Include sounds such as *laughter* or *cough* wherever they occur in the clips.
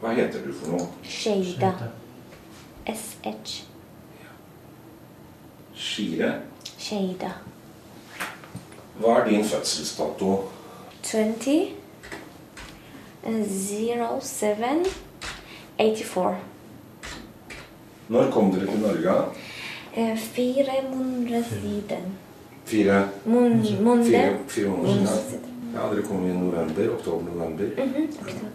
Hva heter du for noe? Sheida. SH. Shire. Sheida. Hva er din fødselsdato? 20 07 84. Når kom dere til Norge? Eh, Fire måneder siden. Fire, Mån- Måneder. fire måneder Måneder siden. Ja, Dere kom i november. Oktober-november. Mhm, oktober.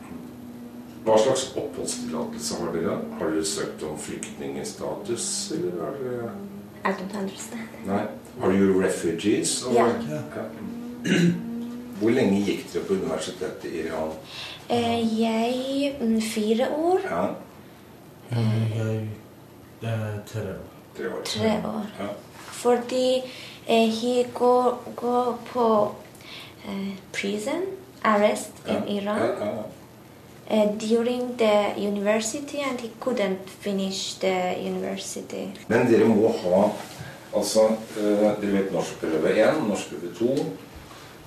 Hva slags oppholdstillatelse har dere? Har dere søkt om flyktningstatus, eller er dere I don't understand. Nei. Are you refugees? Ja. Ja. Hvor lenge gikk dere på universitetet i Iran? Eh, Jeg mm, fire år. Ja, Jeg eh, tre år. tre år. Tre år. Ja. Fordi eh, he går, går på eh, prison, arrest Ja. in Iran Ja, ja. Eh, during the university and he couldn't finish the university. Men dere må ha Altså, uh, dere vet norskprøve 1, norskprøve 2,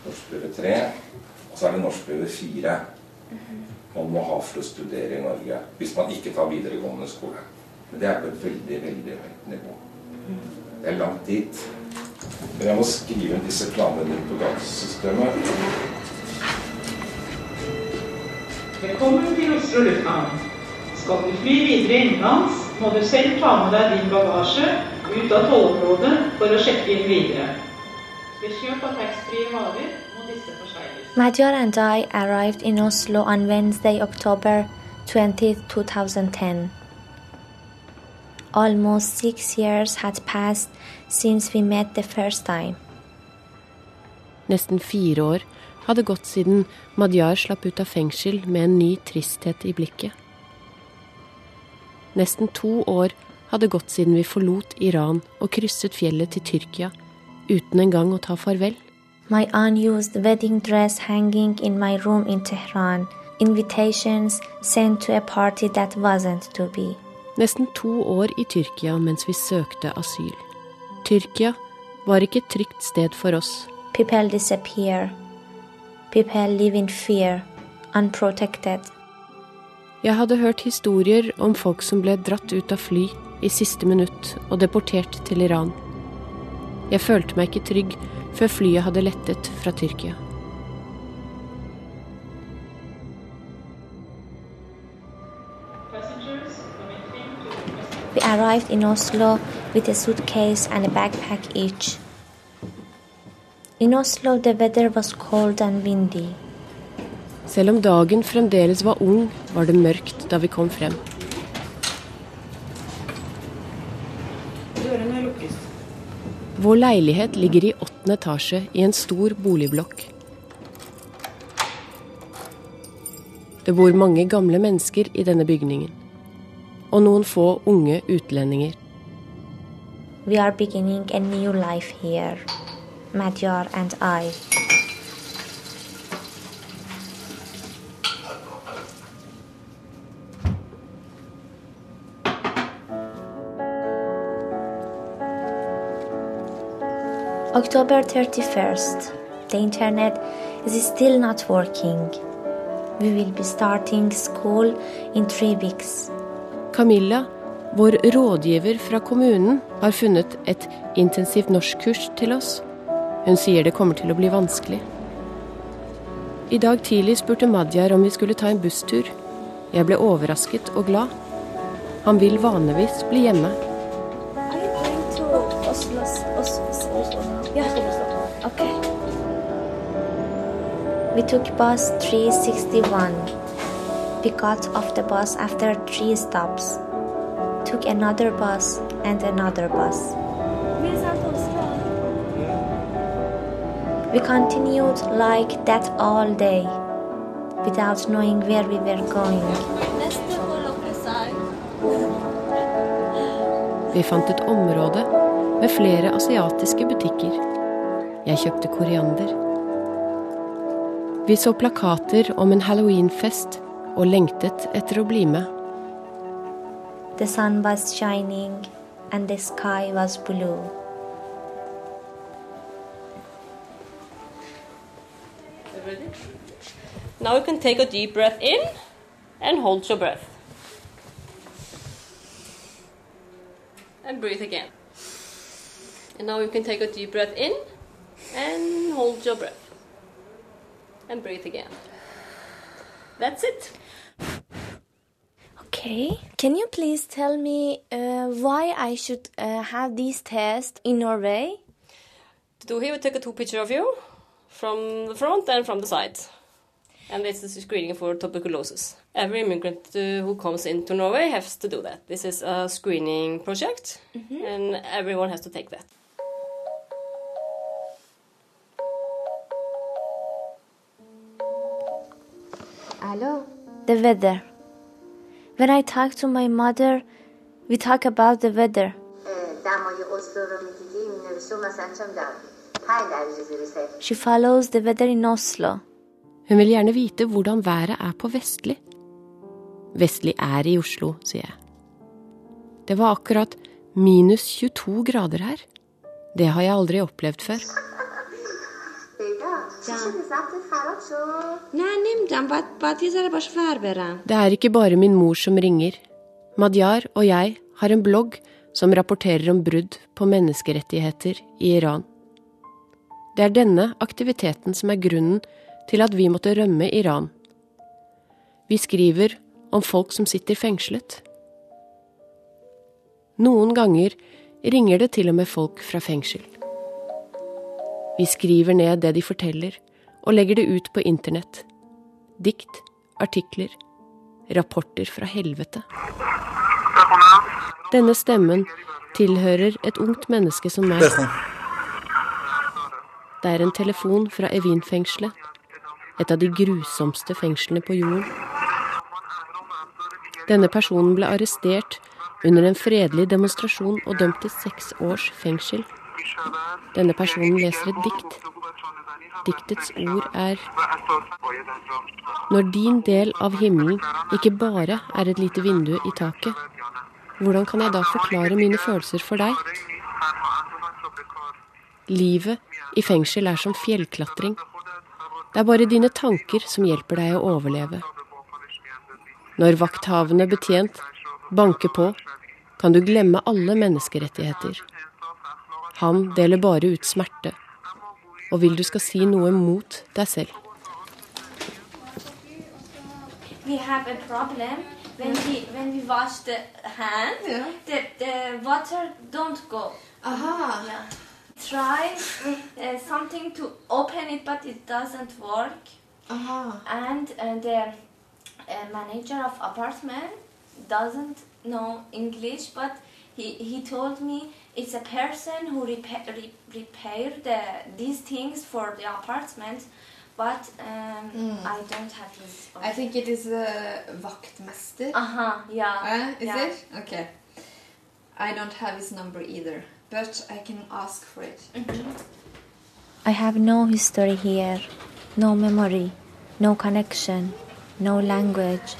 norskprøve 3, og så er det norskprøve 4. Man må ha for å studere i Norge hvis man ikke tar videregående skole. Men det er på et veldig, veldig høyt nivå. Det er langt dit. Men jeg må skrive disse planene inn på datasystemet. Velkommen til Oslo lufthavn. Skal du fly videre innenlands, må du selv ta med deg din bagasje ut av tollområdet for å sjekke inn videre. Ved er kjøp av taxfree varer må disse forsegles. Madjar and I arrived in Oslo on Wednesday, October 20, 2010. Almost six years had passed since we met the first time. Nesten fire år hadde gått siden Madjar slapp ut av fengsel med en ny tristhet i blikket. Nesten to år hadde gått siden vi forlot Iran og krysset fjellet til Tyrkia uten engang å ta farvel. My unused wedding dress hanging in my room in Tehran. Invitations sent to a party that wasn't to be. Nesten to år i Tyrkia mens vi søkte asyl. Tyrkia var ikke et trygt sted for oss. People disappear. People live in fear, unprotected. Jeg hadde hørt historier om folk som ble dratt ut av fly i siste minutt og deportert til Iran. Jeg følte meg ikke trygg før flyet hadde lettet fra Tyrkia. We arrived in Oslo with a suitcase and a backpack each. In Oslo, the weather was cold and windy. Selv om dagen fremdeles var ung, var det mørkt da vi kom frem. Dørene lukkes. Vår leilighet ligger i åttende etasje i en stor boligblokk. Det bor mange gamle mennesker i denne bygningen. Og noen få unge utlendinger. We are beginning a new life here, Madjar and I. October 31st. The internet is still not working. We will be starting school in three weeks. Camilla, vår rådgiver fra kommunen, har funnet et intensivt norskkurs til oss. Hun sier det kommer til å bli vanskelig. I dag tidlig spurte Madjar om vi skulle ta en busstur. Jeg ble overrasket og glad. Han vil vanligvis bli hjemme. Are you going to Oslo? Oslo? Yeah. Okay. We 361. Got off the bus after three stops. Took another bus and another bus. We continued like that all day without knowing where we were going. Vi fant et område med flere asiatiske butikker. Jeg kjøpte koriander. Vi så plakater om en halloweenfest og lengtet etter å bli med. The sun was shining and the sky was blue. Now you can take a deep breath in and hold your breath. And breathe again. And now you can take a deep breath in and hold your breath. And breathe again. That's it. Okay. Can you please tell me uh, why I should uh, have these tests in Norway? To do here, we take a two picture of you from the front and from the side. And this is a screening for tuberculosis. Every immigrant uh, who comes into Norway has to do that. This is a screening project, and everyone has to take that. Hello. The weather. When I talk to my mother, we talk about the weather. She follows the weather in Oslo. Hun vil gjerne vite hvordan været er på Vestli. Vestli er i Oslo, sier jeg. Det var akkurat minus 22 grader her. Det har jeg aldri opplevd før. Det er ikke bare min mor som ringer. Madyar og jeg har en blogg som rapporterer om brudd på menneskerettigheter i Iran. Det er denne aktiviteten som er grunnen til at vi måtte rømme Iran. Vi skriver om folk som sitter fengslet. Noen ganger ringer det til og med folk fra fengsel. Vi skriver ned det de forteller, og legger det ut på internett. Dikt, artikler, rapporter fra helvete. Denne stemmen tilhører et ungt menneske som meg. Det er en telefon fra Evin-fengselet, et av de grusomste fengslene på jorden. Denne personen ble arrestert under en fredelig demonstrasjon og dømt til seks års fengsel. Denne personen leser et dikt. Diktets ord er Når din del av himmelen ikke bare er et lite vindu i taket, hvordan kan jeg da forklare mine følelser for deg? Livet i fengsel er som fjellklatring. Det er bare dine tanker som hjelper deg å overleve. Når vakthavende betjent banker på, kan du glemme alle menneskerettigheter. Han deler bare ut smerte, og vil du skal si noe mot deg selv. We have a problem when we when we wash the hand. The the water don't go. Aha. Yeah. Try uh, something to open it, but it doesn't work. Aha. And uh, the uh, manager of apartment doesn't know English, but he, he told me it's a person who repair, re, repair the these things for the apartment, but um, I don't have his. I think it is a vaktmester. Uh huh. Yeah. Eh, is yeah. it? Okay. I don't have his number either, but I can ask for it. I have no history here, no memory, no connection, no language.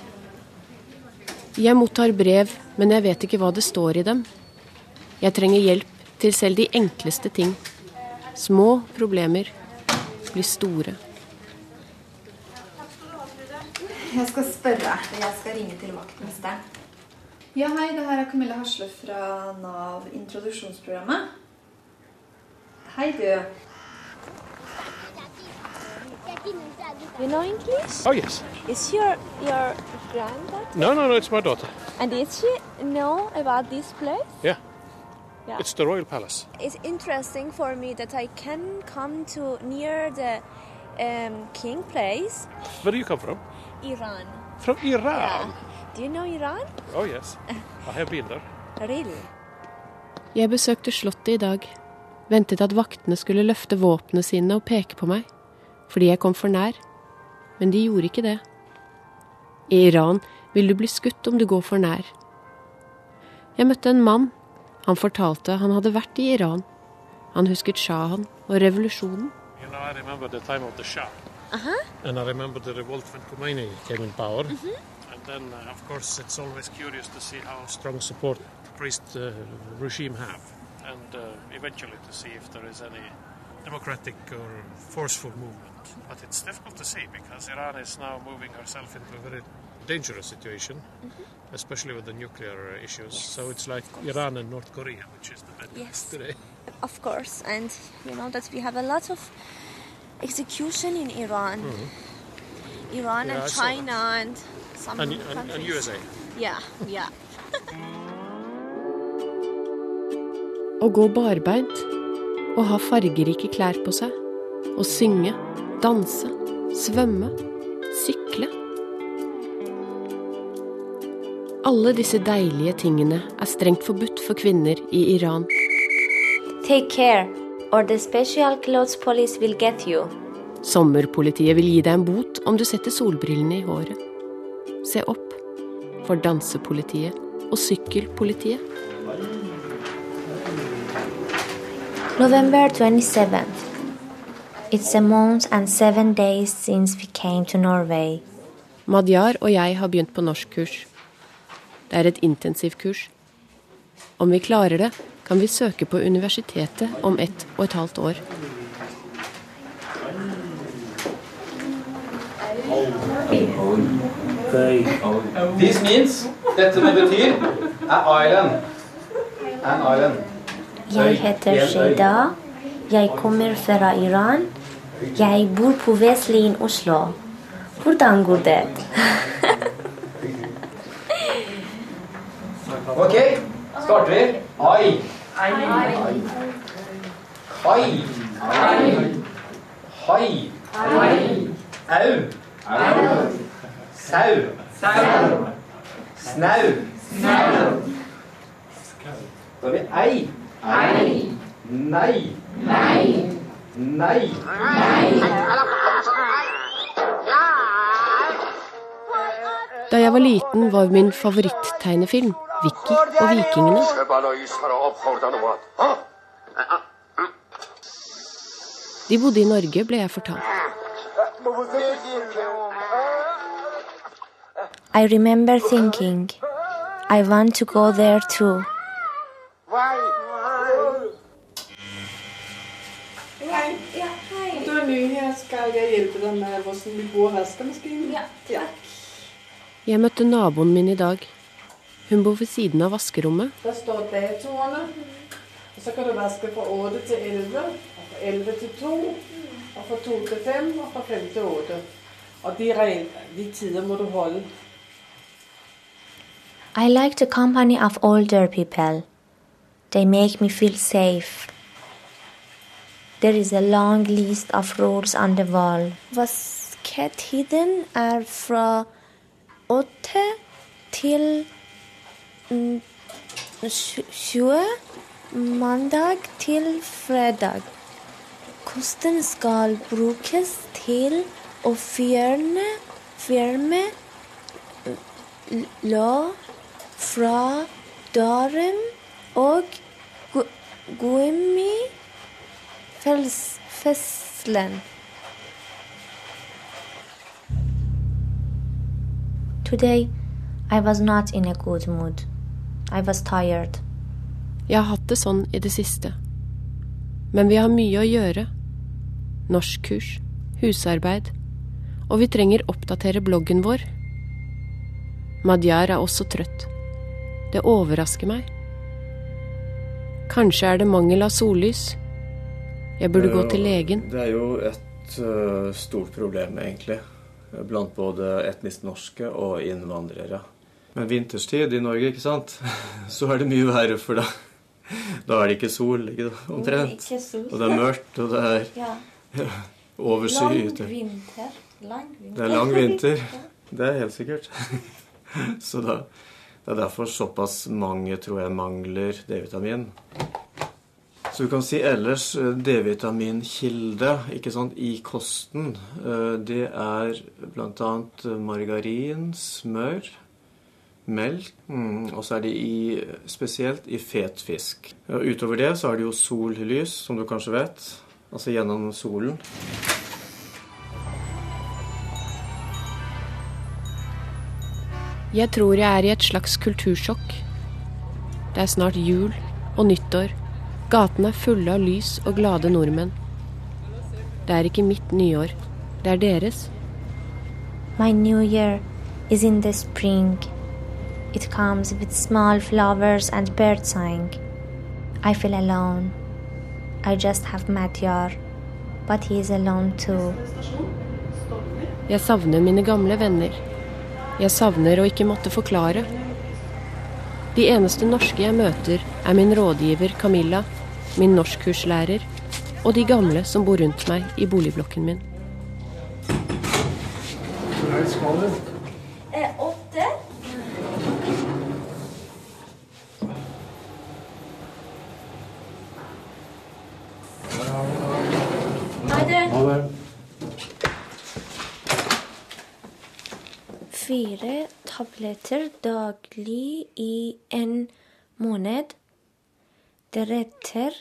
Jeg mottar brev, men jeg vet ikke hva det står i dem. Jeg trenger hjelp til selv de enkleste ting. Små problemer blir store. Jeg skal spørre. Jeg skal ringe til vaktmesteren. Ja, hei. Det her er Camilla Hasle fra Nav introduksjonsprogrammet. Hei, du. You know English? Oh yes. Is your your granddad? No, no, no. It's my daughter. And did she know about this place? Yeah. Yeah. It's the royal palace. It's interesting for me that I can come to near the um, king place, Where do you come from? Iran. From Iran. Yeah. Do you know Iran? Oh yes. I have been there. Really? Jeg besøkte slottet i dag. Ventet at vaktene skulle løfte våpnene sine og peke på meg. Fordi jeg kom for nær. Men de gjorde ikke det. I Iran vil du bli skutt om du går for nær. Jeg møtte en mann. Han fortalte han hadde vært i Iran. Han husket sjahen og revolusjonen. You know, I remember the time of the Shah. Uh-huh. And I remember the revolt when Khomeini came in power. And then, uh, of course, it's always curious to see how strong support the priest uh, regime have. And uh, eventually to see if there is any democratic or forceful movement. But it's difficult to see because Iran is now moving herself into a very dangerous situation, especially with the nuclear issues. So it's like Iran and North Korea, which is the bad news Yes. today. Of course, and you know that we have a lot of execution in Iran. Iran Yeah, and China and some And, and, and. USA. Yeah, yeah. *laughs* Å gå barbeint, å ha fargerike klær på seg, å synge, danse, svømme, sykle. Alle disse deilige tingene er strengt forbudt for kvinner i Iran. Take care, or the special clothes police will get you. Sommerpolitiet vil gi deg en bot om du setter solbrillene i håret. Se opp for dansepolitiet og sykkelpolitiet. November 27th. It's a month and seven days since we came to Norway. Madjar og jeg har begynt på norskkurs. Det er et intensivkurs. Om vi klarer det, kan vi søke på universitetet om ett og et halvt år. This means Dette det betyr er island. An island. Jeg heter Sheida. Jeg kommer fra Iran. Jeg bor på Veslin, Oslo. Hvordan går det? *laughs* Ok, starter vi. Ai. Kai. Hai. Au. Sau. Snau. Da har vi ei. Nei. Nei. Da jeg var liten, var min favoritttegnefilm Vicky og vikingene. De bodde i Norge, ble jeg fortalt. I remember thinking, I want to go there too. Du er ny her, skal jeg hjelpe deg med hvordan vi bor vaskemaskinen? Ja. Jeg møtte naboen min i dag. Hun bor ved siden av vaskerommet. Der står datoene. Og så kan du vaske fra 8 til 11, og fra 11 til 2, og fra 2 til 5, og fra 5 til 8. Og de, regn, de tider må du holde. I like the company of older people. They make me feel safe. There is a long list of rules on the wall. Vasketiden er fra åtte til mm, tj- 20. Mandag til fredag. Kosten skal brukes til å fjerne, fjerne lå fra døren og gummifeslen. Today I was not in a good mood. I was tired. Jeg har hatt det sånn i det siste. Men vi har mye å gjøre. Norskkurs, husarbeid. Og vi trenger oppdatere bloggen vår. Madjar er også trøtt. Det overrasker meg. Kanskje er det mangel av sollys. Jeg burde gå til legen. Det er jo et uh, stort problem, egentlig. Blant både etnisk norske og innvandrere. Men vinterstid i Norge, ikke sant, *laughs* så er det mye verre, for da, da er det ikke sol, ikke da, omtrent. Ikke sol. Og det er mørkt, og det er Ja. Overskyet. vinter. Lang vinter. Det er lang vinter. *laughs* Det er helt sikkert. *laughs* Så da, det er derfor såpass mange, tror jeg, mangler D-vitamin. Så du kan si ellers eh, D-vitaminkilde ikke sant, i kosten. eh, Det er bl.a. margarin, smør, melk, mm, og så er det i, spesielt i fet fisk. Utover det så er det jo sollys, som du kanskje vet. Altså gjennom solen. Jeg tror jeg er i et slags kultursjokk. Det er snart jul og nyttår. Gatene er fulle av lys og glade nordmenn. Det er ikke mitt nyår. Det er deres. My new year is in the spring. It comes with small flowers and birdsang. I feel alone. I just have Matyar, but he is alone too. Jeg savner mine gamle venner. Jeg savner å ikke måtte forklare. De eneste norske jeg møter, er min rådgiver Camilla, min norskkurslærer og de gamle som bor rundt meg i boligblokken min. Hvor høyt skal du? Eh, åtte. Ha det. Ha det. Fire tabletter daglig i en måned. Deretter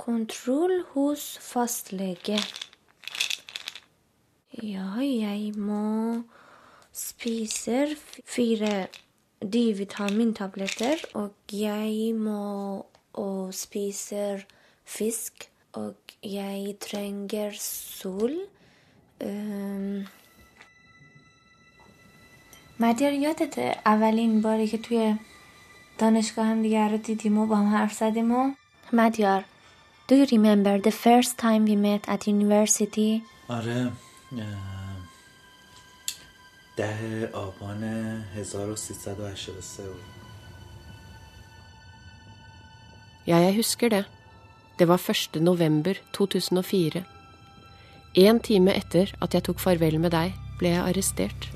kontroll hos fastlege. Ja, jeg må spise fire D-vitamintabletter, og jeg må og spiser fisk, og jeg trenger sol. Um, مدیار یادته اولین باری که توی دانشگاه هم دیگه رو دیدیم و با هم حرف زدیم و مدیار Do you remember the first time we met at university? آره ده آبان 1383 بود Ja, jeg husker det. Det var 1. november 2004. En time etter at jeg tok farvel med deg, ble jeg arrestert.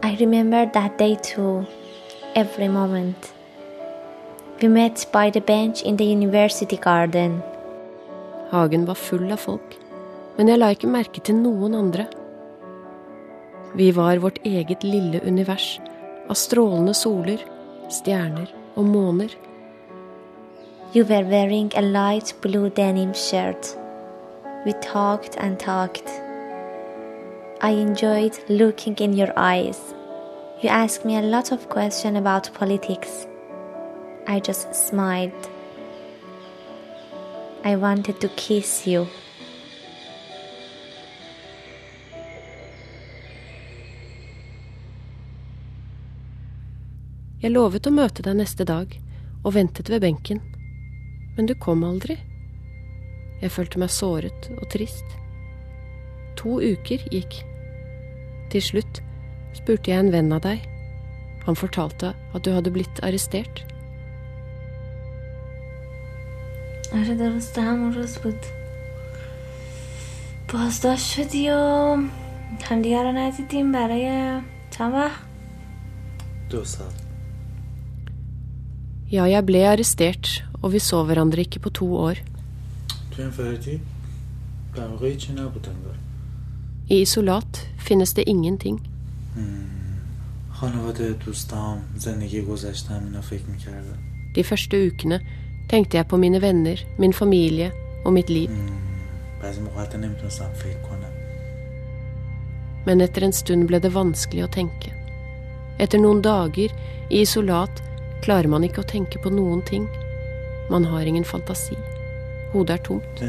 I remember that day too, every moment. We met by the bench in the university garden. Hagen var full av folk, men jeg la ikke merke til noen andre. Vi var vårt eget lille univers av strålende soler stjerner og måner. You were wearing a light blue denim shirt. We talked and talked. I enjoyed looking in your eyes. You asked me a lot of questions about politics. I just smiled. I wanted to kiss you. Jeg lovet å møte deg neste dag, og ventet ved benken. Men du kom aldri. Jeg følte meg såret og trist. To uker gikk. Til slutt spurte jeg en venn av deg. Han fortalte at du hadde blitt arrestert. آره درسته همون روز بود بازداشت شدی و همدیگه رو ندیدیم برای چند وقت دو سال ja, jeg ble arrestert, og vi så hverandre ikke på to år. I isolat finnes det ingenting. De første ukene tenkte jeg på mine venner, min familie og mitt liv. Men etter en stund ble det vanskelig å tenke. Etter noen dager i isolat klarer man ikke å tenke på noen ting. Man har ingen fantasi. Hodet er tomt.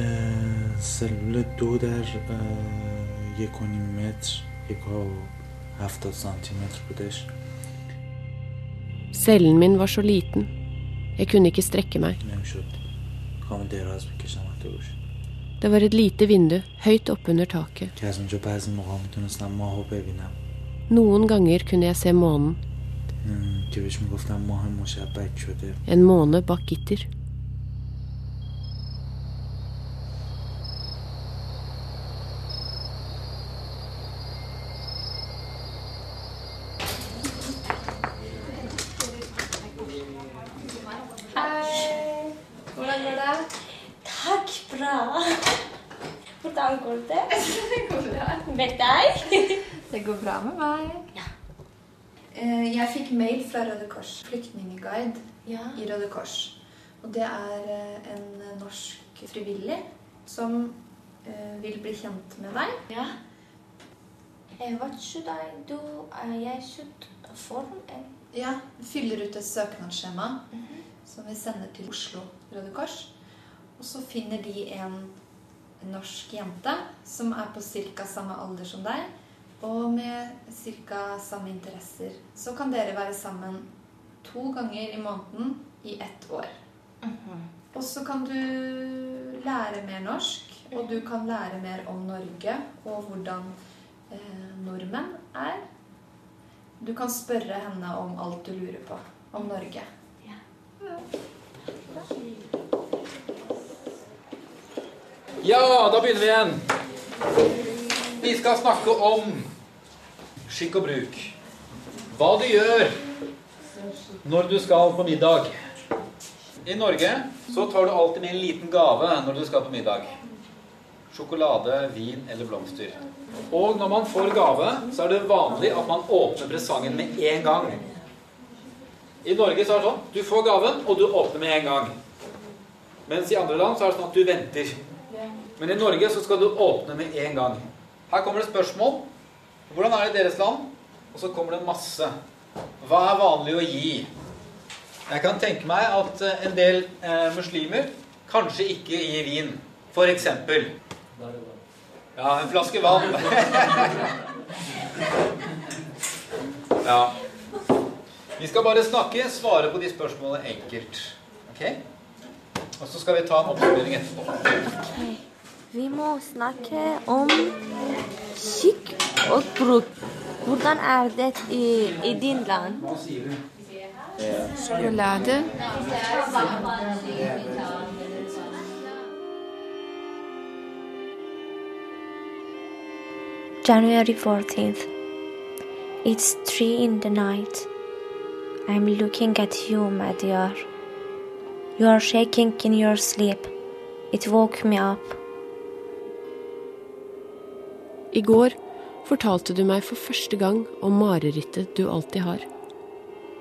Cellen min var så liten. Jeg kunne ikke strekke meg. Det var et lite vindu høyt oppunder taket. Noen ganger kunne jeg se månen. ام، که بهش میگفتم ماه مشبک شده En måne bak gitter. Hei. Hvordan går det? Takk, bra. Hvordan går det? Det går bra. Med deg? Det går bra med meg. Eh, Jeg fikk mail fra Røde Kors, flyktningeguide i Røde Kors. Og det er eh, en norsk frivillig som eh, vil bli kjent med deg. Ja. Hva what should I do? Uh, jeg should form en Ja, fyller ut et søknadsskjema. som vi sender til Oslo Røde Kors. Og så finner de en norsk jente som er på ca. samme alder som deg, og med ca. samme interesser. Så kan dere være sammen to ganger i måneden i ett år. Og så kan du lære mer norsk, og du kan lære mer om Norge og hvordan eh, nordmenn er. Du kan spørre henne om alt du lurer på om Norge. Ja, da begynner vi igjen. Vi skal snakke om skikk og bruk. Hva du gjør når du skal på middag. I Norge så tar du alltid med en liten gave når du skal på middag. Sjokolade, vin eller blomster. Og når man får gave, så er det vanlig at man åpner presangen med en gang. I Norge så er det sånn du får gaven, og du åpner med en gang. Mens i andre land så er det sånn at du venter. Men i Norge så skal du åpne med en gang. Her kommer det spørsmål. Hvordan er det i deres land? Og så kommer det masse. Hva er vanlig å gi? Jeg kan tenke meg at eh, en del eh, muslimer kanskje ikke gir vin. For eksempel. Ja, en flaske vann. *laughs* ja. Vi skal bare snakke, svare på de spørsmålene enkelt. Ok? Og så skal vi ta en oppsummering etterpå. Vi må snakke om skikk og bruk. Hvordan er det i, i din land? Sjokolade. January 14th. It's 3 in the night. I'm looking at you, my dear. You are shaking in your sleep. It woke me up. I går fortalte du meg for første gang om marerittet du alltid har.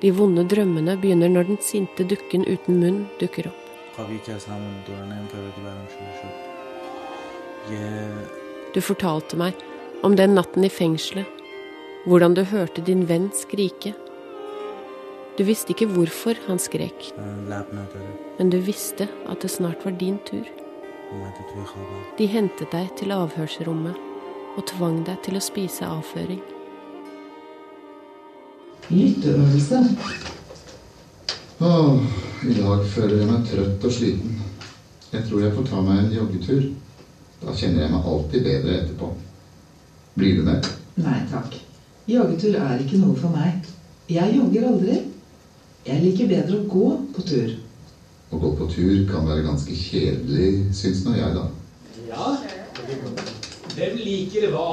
De vonde drømmene begynner når den sinte dukken uten munn dukker opp. Du fortalte meg om den natten i fengselet, hvordan du hørte din venn skrike. Du visste ikke hvorfor han skrek, men du visste at det snart var din tur. De hentet deg til avhørsrommet og tvang deg til å spise avføring. Lytteøvelse. Åh, I dag føler jeg meg trøtt og sliten. Jeg tror jeg får ta meg en joggetur. Da kjenner jeg meg alltid bedre etterpå. Blir du med? Nei takk. Joggetur er ikke noe for meg. Jeg jogger aldri. Jeg liker bedre å gå på tur. Å gå på tur kan være ganske kjedelig, syns nå jeg, da. Ja. Hvem liker hva?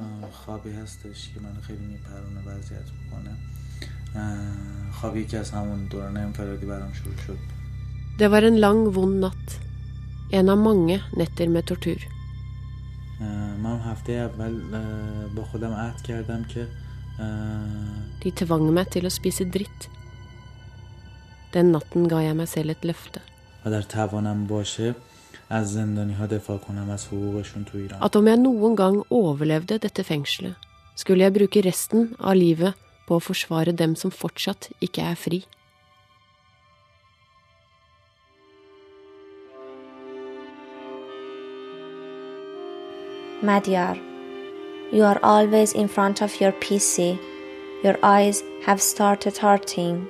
اه، خوابی هستش که من خیلی میپرونه و اذیت میکنه اه، خوابی که از همون دوران انفرادی برام شروع شد Det var en lang, vond natt. En av mange netter med tortur. اه، من هفته اول اه، با خودم عهد کردم که اه، De tvang meg til å spise dritt. Den natten ga jeg meg selv et løfte. و در توانم باشه از زندانی ها دفاع کنم از حقوقشون تو ایران At om jeg noen gang overlevde dette fengselet, skulle jeg bruke resten av livet på å forsvare dem som fortsatt ikke er fri. Madyar, you are always in front of your PC. Your eyes have started hurting.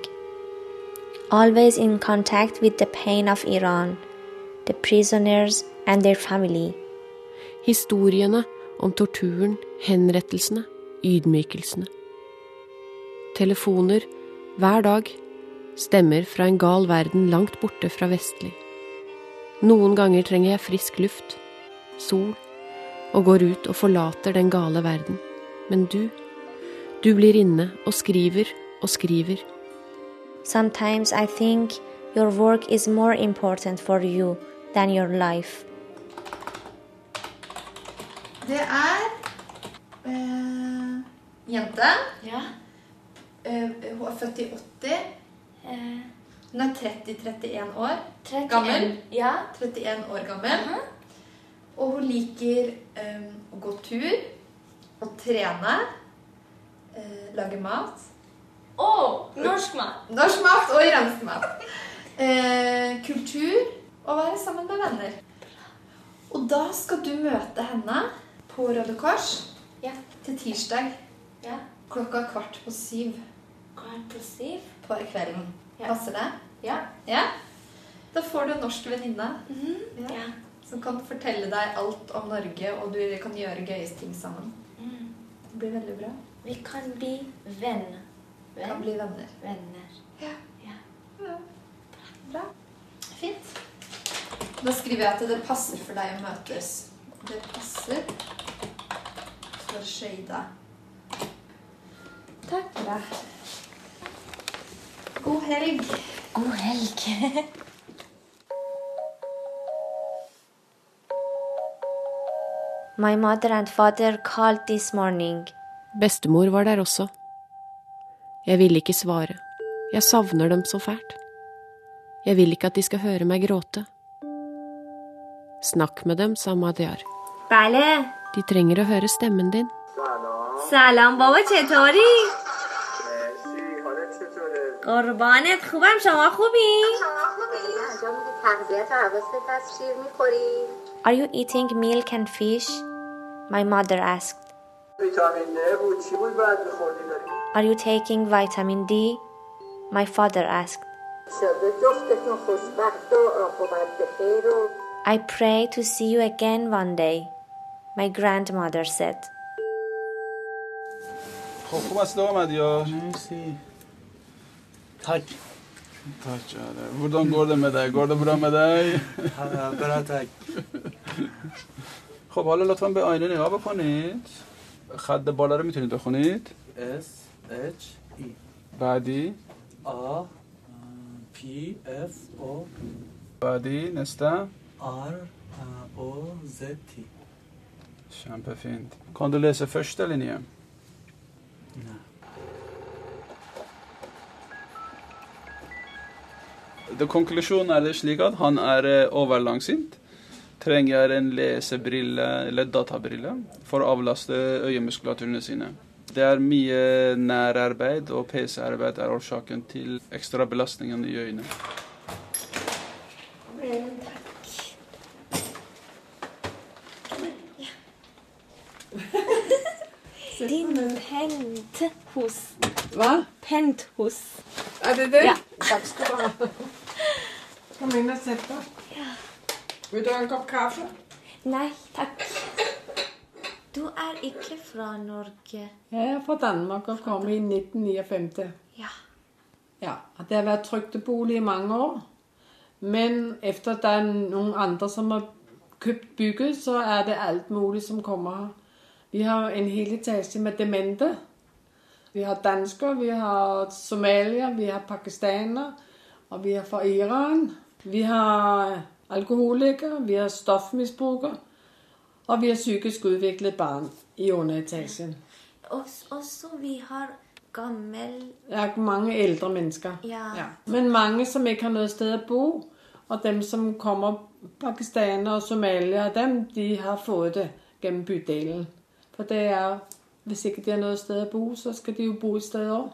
Always in contact with the pain of Iran, the prisoners and their family. Historiene om torturen, henrettelsene, ydmykelsene. Telefoner hver dag. Stemmer fra en gal verden langt borte fra vestlig. Noen ganger trenger jeg frisk luft, sol, og går ut og forlater den gale verden. Men du, du blir inne og skriver og skriver. Sometimes I think your work is more important for you than your life. Det er eh, jente. Eh, hun er født i 80. Hun er 30-31 år 31, gammel. ja. 31 år gammel. Og hun liker eh, å gå tur og trene. eh, lage mat. Å! norsk mat. Norsk mat og iransk mat. Eh, kultur og være sammen med venner. Og da skal du møte henne på Røde Kors til tirsdag klokka kvart på syv. Kvart på syv? På kvelden. Passer det? Ja. Ja? Da får du en norsk venninne Mhm. ja. som kan fortelle deg alt om Norge, og du kan gjøre gøye ting sammen. Mm. Det blir veldig bra. Vi kan bli venn. Kan bli venner. Venner. Ja. Ja. Bra. Fint. Da skriver jeg at det passer for deg å møtes. Det passer for Skøyda. Takk for deg. God helg. God helg. My mother and father called this morning. Bestemor var der også. Jeg ville ikke svare. Jeg savner dem så fælt. Jeg vil ikke at de skal høre meg gråte. Snakk med dem, sa Madiar. بله De trenger å høre stemmen din. سلام بابا چطوری؟ قربانت خوبم شما خوبی؟ انجام میدی تغذیت رو حواست هست شیر میخوری Are you eating milk and fish? My mother asked. ویتامین د بود چی بود بعد میخوردی داری Are you taking vitamin D? My father asked. I pray to see you again one day, my grandmother said. خب خوب است آمدی یا مرسی går det med deg? Går det bra med deg? bra, takk. خب حالا لطفا به آینه نگاه بکنید خط بالا رو می‌تونید بخونید S H E بعدی A P F O بعدی نستا R O Z T. Kjempefint. Kan du lese første linje? Nei. Det, konklusjonen er det slik at han er eh, overlangsint. Trenger en lesebrille eller databrille for å avlaste øyemuskulaturene sine. Det er mye nærarbeid, og PC-arbeid er årsaken til ekstra belastningen i øynene. Din penthus. Hva? Penthus. Er det det? Ja. Takk skal du ha. Kom inn og sett deg. Vil du ha en kopp kaffe? Nei, takk. Du er ikke fra Norge. Jeg er fra Danmark og kom i 1959. Ja. Ja, Det har vært trygdebolig i mange år. Men efter at det er noen andre som har kjøpt bygget, så er det alt mulig som kommer her. Vi har en hel etasje med demente. Vi har dansker, vi har somalier, vi har pakistanere, og vi har fra Iran. Vi har alkoholikere, vi har stoffmisbrukere, og vi har psykisk utviklet barn i underetasjen. Og også vi har gammel er mange eldre mennesker. Ja. Men mange som ikke har noe sted å bo. Og dem som kommer, pakistanere og somaliere, dem de har fått det gjennom bydelen. For det er Hvis ikke de har noe sted å bo, så skal de jo bo et sted òg.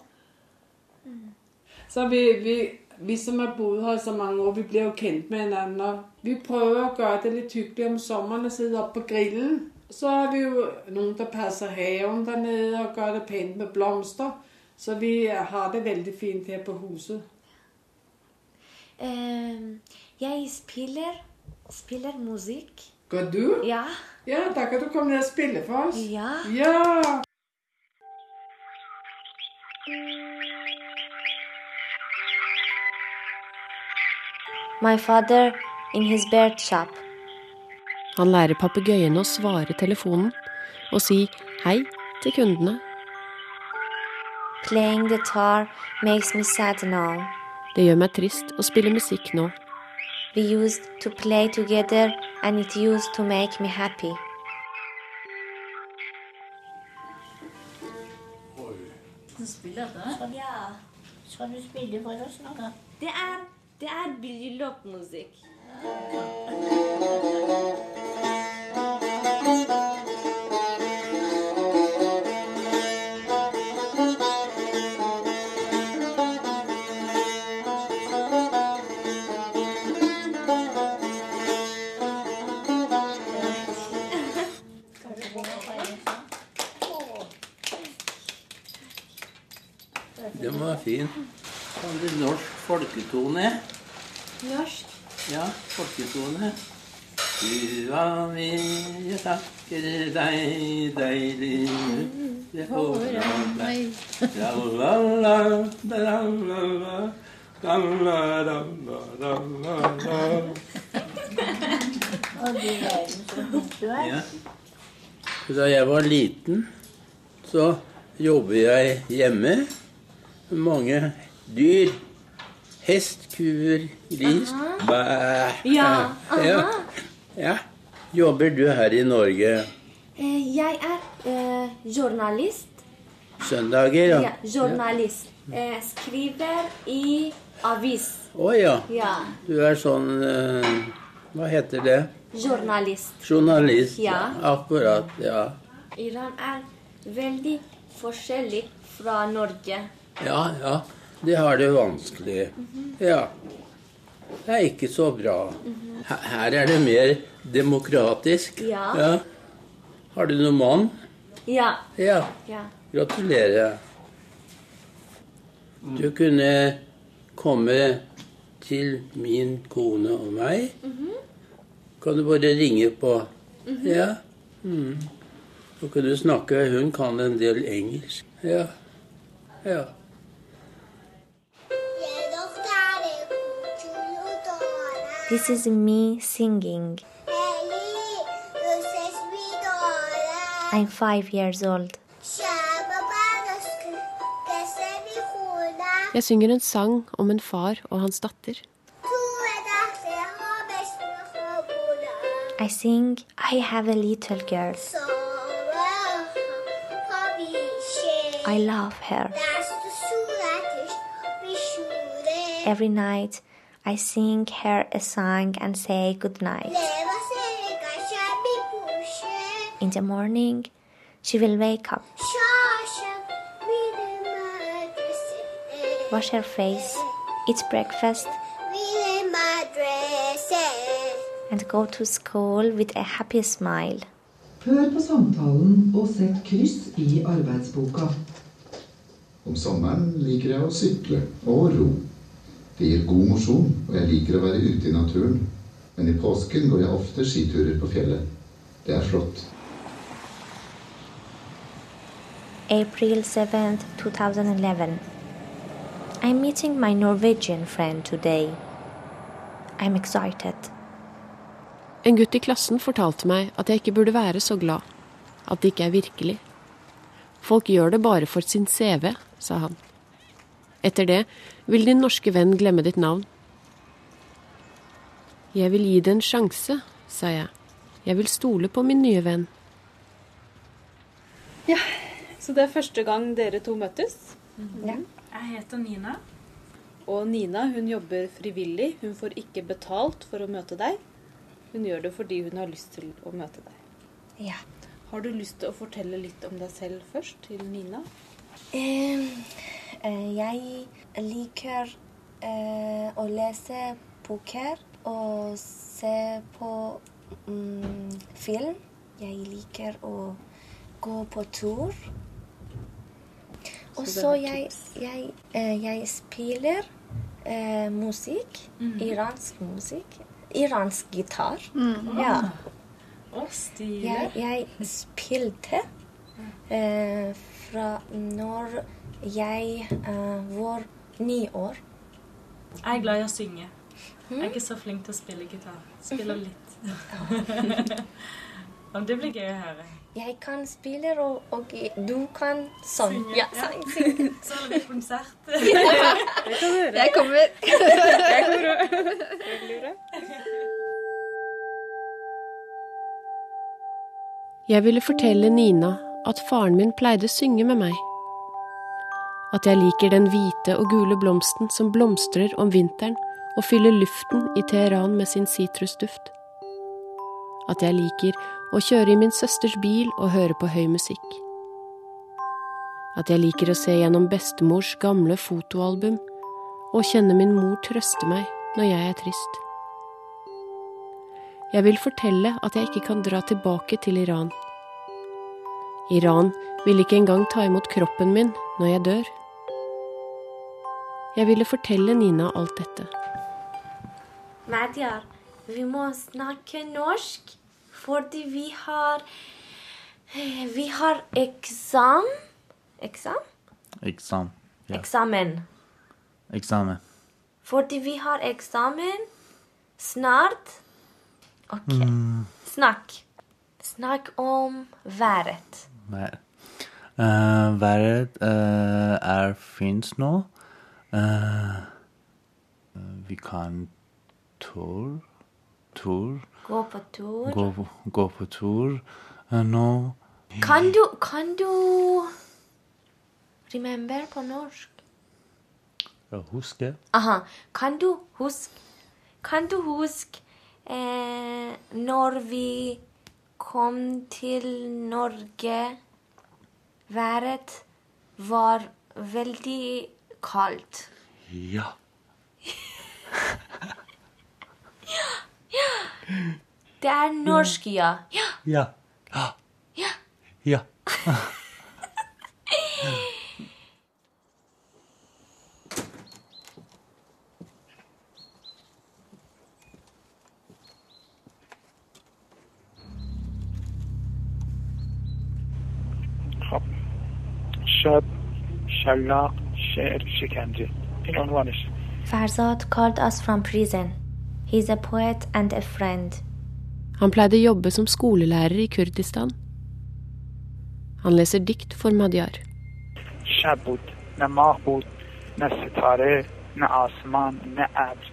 Så vi, vi, vi som har bodd her i så mange år, vi blir jo kjent med hverandre. Vi prøver å gjøre det litt hyggelig om sommeren og sitte oppe på grillen. Så har vi jo noen som passer haven der nede og gjør det pent med blomster. Så vi har det veldig fint her på huset. Uh, Jeg spiller spiller musikk. Går du? Ja. Ja, da kan du komme ned og spille for oss. Ja. Ja! My father in his bird shop. Han lærer papegøyene å svare telefonen og si hei til kundene. Playing the guitar makes me sad now. Det gjør meg trist å spille musikk nå. We used to play together and it used to make me happy. Du spiller det? Ja. Skal du spille for oss nå, da? Det er, det er bryllupsmusikk. Folketone. Norsk. Ja, folketone. Du var med, jeg takker deg, deilig det foran meg. La-la-la, la-la-la, la-la-la-la-la-la. Og du er så flink du er. Ja. Da jeg var liten, så jobbet jeg hjemme med mange dyr. Hest, kuer, gris, bæ. Ja, *laughs* ja. ja. Jobber du her i Norge Eh, jeg er eh, journalist. søndager? Ja, ja journalist. Eh, skriver i avis. Å ja. Ja. Du er sånn eh, Hva heter det? Journalist. Journalist. Ja. Akkurat. Ja. Iran er veldig forskjellig fra Norge. Ja, ja. De har det vanskelig. Ja. Det er ikke så bra. Her er det mer demokratisk. Ja. Har du noen mann? Ja. Ja. ja. Gratulerer. Du kunne komme til min kone og meg. Kan du bare ringe på? Mhm. Ja. Mm. Så kan du snakke. Hun kan en del engelsk. Ja. Ja. This is me singing. I'm five years old. Jeg synger en sang om en far og hans datter. I sing, I have a little girl. I love her. Every night I sing her a song and say good night. In the morning, she will wake up, wash her face, eat breakfast, and go to school with a happy smile. Hør på samtalen og sett kryss i arbeidsboka. Om sommeren liker jeg å sykle og ro. Det gir god mosjon, og jeg liker å være ute i naturen. Men i påsken går jeg ofte skiturer på fjellet. Det er flott. April 7th, 2011. I'm meeting my Norwegian friend today. I'm excited. En gutt i klassen fortalte meg at jeg ikke burde være så glad. At det ikke er virkelig. Folk gjør det bare for sin CV, sa han. Etter det vil din norske venn glemme ditt navn. Jeg vil gi det en sjanse, sa jeg. Jeg vil stole på min nye venn. Ja, så det er første gang dere to møttes? Ja. Jeg heter Nina. Og Nina hun jobber frivillig. Hun får ikke betalt for å møte deg. Hun gjør det fordi hun har lyst til å møte deg. Ja. Har du lyst til å fortelle litt om deg selv først, til Nina? Eh, eh, jeg liker eh, å lese bøker og se på mm, film. Jeg liker å gå på tur. Og Så jeg, jeg, eh, jeg spiller eh, musikk. Mhm. Iransk musikk. Iransk gitar. Mhm. Ja. Å, stilig. Jeg, jeg spilte eh, fra når jeg uh, var ni år. Jeg er glad i å synge. Jeg er ikke så flink til å spille gitar. Spiller litt. *laughs* Men det blir gøy å høre. Jeg kan spille, og, og du kan sånn. Synge, Ja, ja. sang, synge. *laughs* Så er det konsert. *laughs* Ja. Jeg kommer. Jeg kommer. Veldig. Jeg ville fortelle Nina at faren min pleide å synge med meg. At jeg liker den hvite og gule blomsten som blomstrer om vinteren og fyller luften i Teheran med sin sitrusduft. At jeg liker å kjøre i min søsters bil og høre på høy musikk. At jeg liker å se gjennom bestemors gamle fotoalbum og kjenne min mor trøste meg når jeg er trist. Jeg vil fortelle at jeg ikke kan dra tilbake til Iran. Iran vil ikke engang ta imot kroppen min når jeg dør. Jeg ville fortelle Nina alt dette. Madjar, vi må snakke norsk fordi vi har Vi har eksam. Eksam? Eksam. Ja. Eksamen. Eksamen. Fordi vi har eksamen snart. Ok. Mm, Snakk. Snakk om været. vær. Uh, været eh, er fint nå. Vi kan tur Tur. Gå på tur. Gå, på- gå på tur eh, nå. Kan du Kan du Remember på norsk? Ja, Huske. Aha. Kan du huske Kan du huske eh, når vi kom til Norge Været var veldig kalt. Ja. Det er norsk, ja. Ja. Ah. Ja. Ja. ja. ja. Shab, Shallah. شعر شکنجه این عنوانش Farzad called us from prison. He's a poet and a friend. Han pleide å jobbe som skolelærer i Kurdistan. Han leser dikt for Madjar. شب بود نه ماه بود نه ستاره نه آسمان نه ابر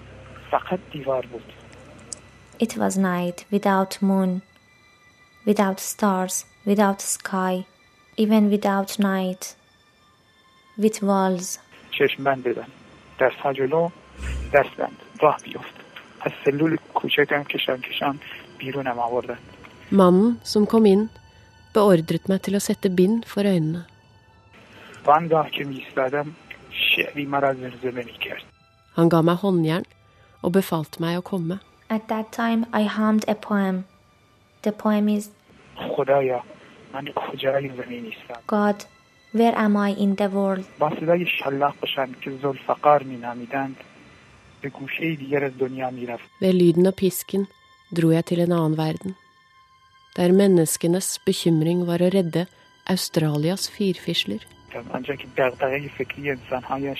فقط دیوار بود It was night without moon, without stars, without sky, even without night, with walls. چشم بند بزن دست ها جلو دست بند راه بیفت از سلول کوچکم کشان کشان بیرونم آوردن Mannen som kom inn, beordret meg til å sette bind for øynene. و آنگاه که میستادم شعری مرا زمزمه میکرد Han ga meg håndjern og befalte meg å komme. At that time, I hummed a poem. The poem is خدایا من کجای زمین نیستم God, where am I in the world? با صدای شلاق باشن که زلفقار می نامیدند به گوشه دیگر از دنیا می رفت Ved lyden av pisken dro jeg til en annen verden, der menneskenes bekymring var å redde Australias firfisler. آنجا که دغدغه فکری انسانهایش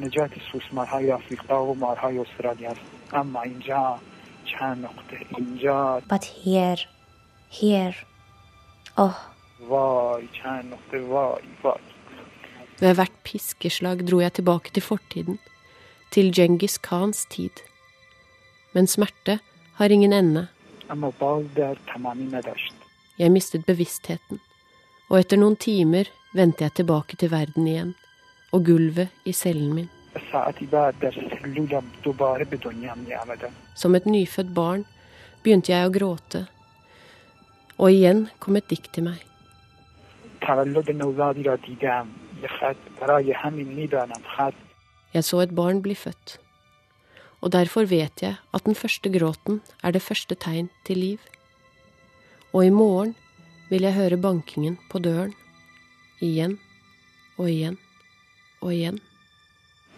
نجات سوسمارهای آفریقا و مارهای استرالیا است اما اینجا چند نقطه اینجا But here, here, oh, Vay, kjernoffer, vay, vay. Ved hvert piskeslag dro jeg tilbake til fortiden, til Djengis Khans tid. Men smerte har ingen ende. Jeg mistet bevisstheten, og etter noen timer vendte jeg tilbake til verden igjen, og gulvet i cellen min. Som et nyfødt barn begynte jeg å gråte, og igjen kom et dikt til meg. تولد نوزادی را دیدم یه خط برای همین میدانم خط Jeg så et barn bli født, og derfor vet jeg at den første gråten er det første tegn til liv. Og i morgen vil jeg høre bankingen på døren, igjen og igjen og igjen.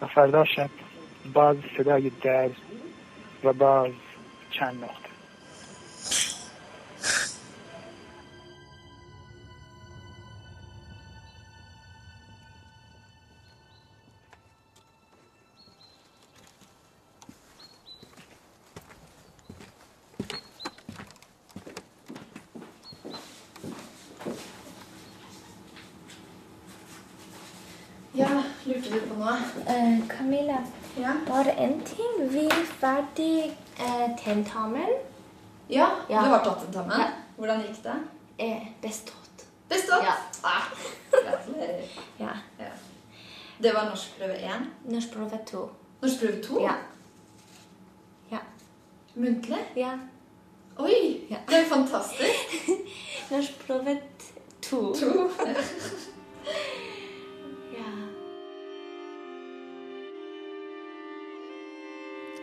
و فردا شب باز صدای در و باز چند نقطه tatt i eh, tentamen. Ja, ja, du har tatt tentamen. Ja. Hvordan gikk det? Eh, bestått. Bestått? Ja. Ah, ja. ja. Det var norskprøve 1? Norskprøve 2. Norskprøve 2? Ja. ja. Muntlig? Ja. Oi! Det er jo fantastisk. norskprøve 2. 2.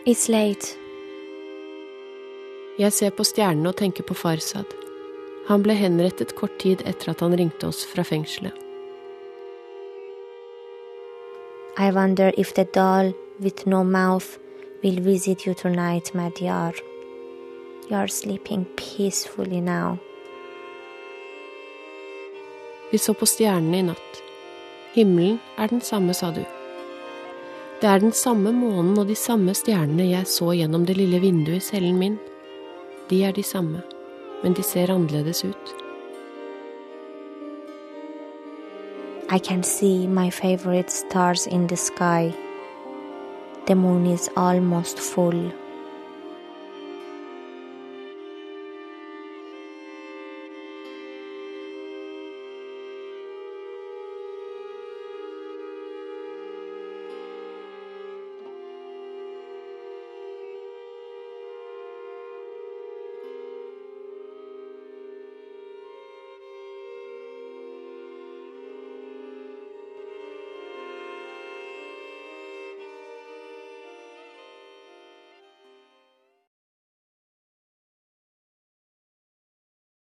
It's late. Jeg ser på stjernene og tenker på Farsad. Han ble henrettet kort tid etter at han ringte oss fra fengselet. I wonder if the doll with no mouth will visit you tonight, Madyar. You are sleeping peacefully now. Vi så på stjernene i natt. Himmelen er den samme, sa du. Det er den samme månen og de samme stjernene jeg så gjennom det lille vinduet i cellen min. De er de samme, men de ser annerledes ut. I can see my favorite stars in the sky. The moon is almost full.